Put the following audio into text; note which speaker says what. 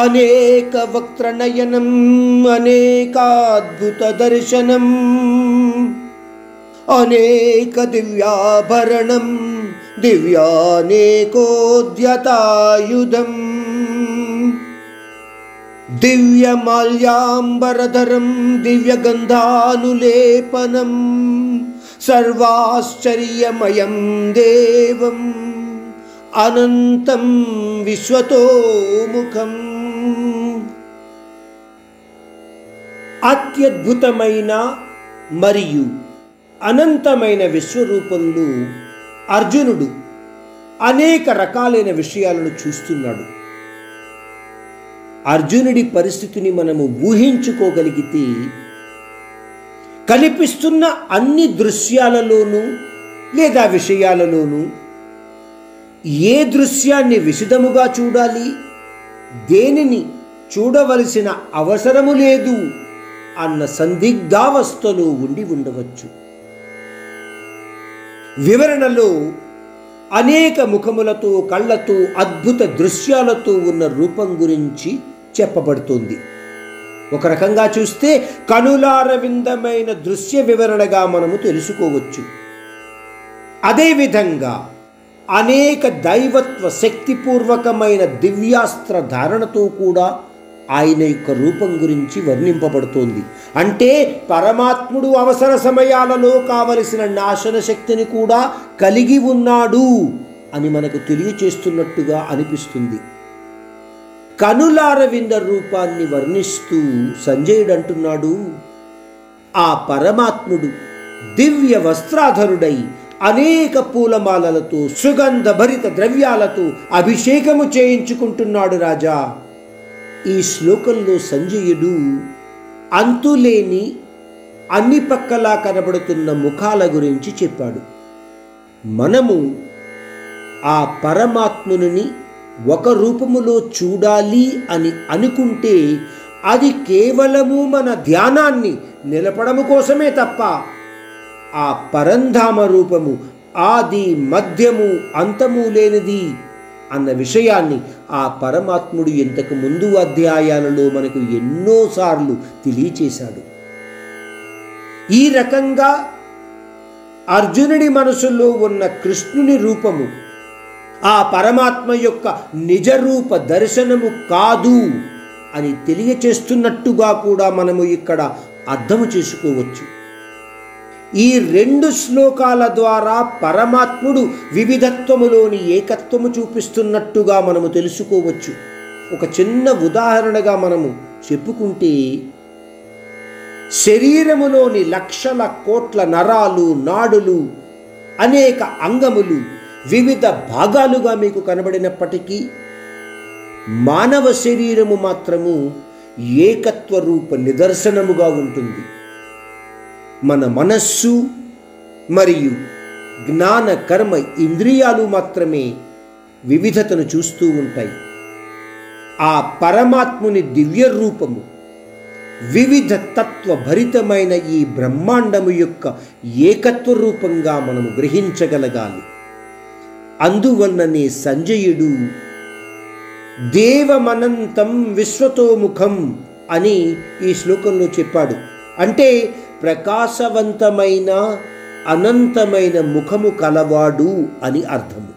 Speaker 1: अनेकवक्त्रनयनम् अनेकाद्भुतदर्शनम् अनेकदिव्याभरणं दिव्यानेकोद्यतायुधम् दिव्यमाल्याम्बरधरं दिव्यगन्धानुलेपनं सर्वाश्चर्यमयं देवम् अनन्तं विश्वतोमुखम्। అత్యద్భుతమైన మరియు అనంతమైన విశ్వరూపంలో అర్జునుడు అనేక రకాలైన విషయాలను చూస్తున్నాడు. అర్జునుడి పరిస్థితిని మనము ఊహించుకోగలిగితే కనిపిస్తున్న అన్ని దృశ్యాలలోనూ లేదా విషయాలలోనూ ఏ దృశ్యాన్ని విశదముగా చూడాలి దేనిని చూడవలసిన అవసరము లేదు అన్న సందిగ్ధావస్థలో ఉండి ఉండవచ్చు. వివరణలో అనేక ముఖములతో కళ్ళతో అద్భుత దృశ్యాలతో ఉన్న రూపం గురించి చెప్పబడుతుంది. ఒక రకంగా చూస్తే కనులారవిందమైన దృశ్య వివరణగా మనము తెలుసుకోవచ్చు. అదేవిధంగా అనేక దైవత్వ శక్తిపూర్వకమైన దివ్యాస్త్ర ధారణతో కూడా ఆయన యొక్క రూపం గురించి వర్ణింపబడుతోంది. అంటే పరమాత్ముడు అవసర సమయాలలో కావలసిన నాశన శక్తిని కూడా కలిగి ఉన్నాడు అని మనకు తెలియచేస్తున్నట్టుగా అనిపిస్తుంది. కనులారవింద రూపాన్ని వర్ణిస్తూ సంజయుడు అంటున్నాడు ఆ పరమాత్ముడు దివ్య వస్త్రాధరుడై అనేక పూలమాలలతో సుగంధ భరిత ద్రవ్యాలతో అభిషేకము చేయించుకుంటున్నాడు రాజా. ఈ శ్లోకంలో సంజయుడు అంతులేని అన్ని పక్కలా కనబడుతున్న ముఖాల గురించి చెప్పాడు. మనము ఆ పరమాత్ముని ఒక రూపములో చూడాలి అని అనుకుంటే అది కేవలము మన ధ్యానాన్ని నిలపడము కోసమే తప్ప ఆ పరంధామ రూపము ఆది మధ్యము అంతము లేనిది అన్న విషయాన్ని ఆ పరమాత్ముడు ఇంతకు ముందు అధ్యాయాలలో మనకు ఎన్నోసార్లు తెలియచేశాడు. ఈ రకంగా అర్జునుడి మనసులో ఉన్న కృష్ణుని రూపము ఆ పరమాత్మ యొక్క నిజరూప దర్శనము కాదు అని తెలియచేస్తున్నట్టుగా కూడా మనము ఇక్కడ అర్థము చేసుకోవచ్చు. ఈ రెండు శ్లోకాల ద్వారా పరమాత్ముడు వివిధత్వములోని ఏకత్వము చూపిస్తున్నట్టుగా మనము తెలుసుకోవచ్చు. ఒక చిన్న ఉదాహరణగా మనము చెప్పుకుంటే శరీరములోని లక్షల కోట్ల నరాలు నాడులు అనేక అంగములు వివిధ భాగాలుగా మీకు కనబడినప్పటికీ మానవ శరీరము మాత్రము ఏకత్వ రూప నిదర్శనముగా ఉంటుంది. మన మనస్సు మరియు జ్ఞాన కర్మ ఇంద్రియాలు మాత్రమే వివిధతను చూస్తూ ఉంటాయి. ఆ పరమాత్ముని దివ్య రూపము వివిధ తత్వ భరితమైన ఈ బ్రహ్మాండము యొక్క ఏకత్వ రూపంగా మనము గ్రహించగలగాలి. అందువల్లనే సంజయుడు దేవమనంతం విశ్వతోముఖం అని ఈ శ్లోకంలో చెప్పాడు. అంటే ప్రకాశవంతమైన అనంతమైన ముఖము కలవాడు అని అర్థము.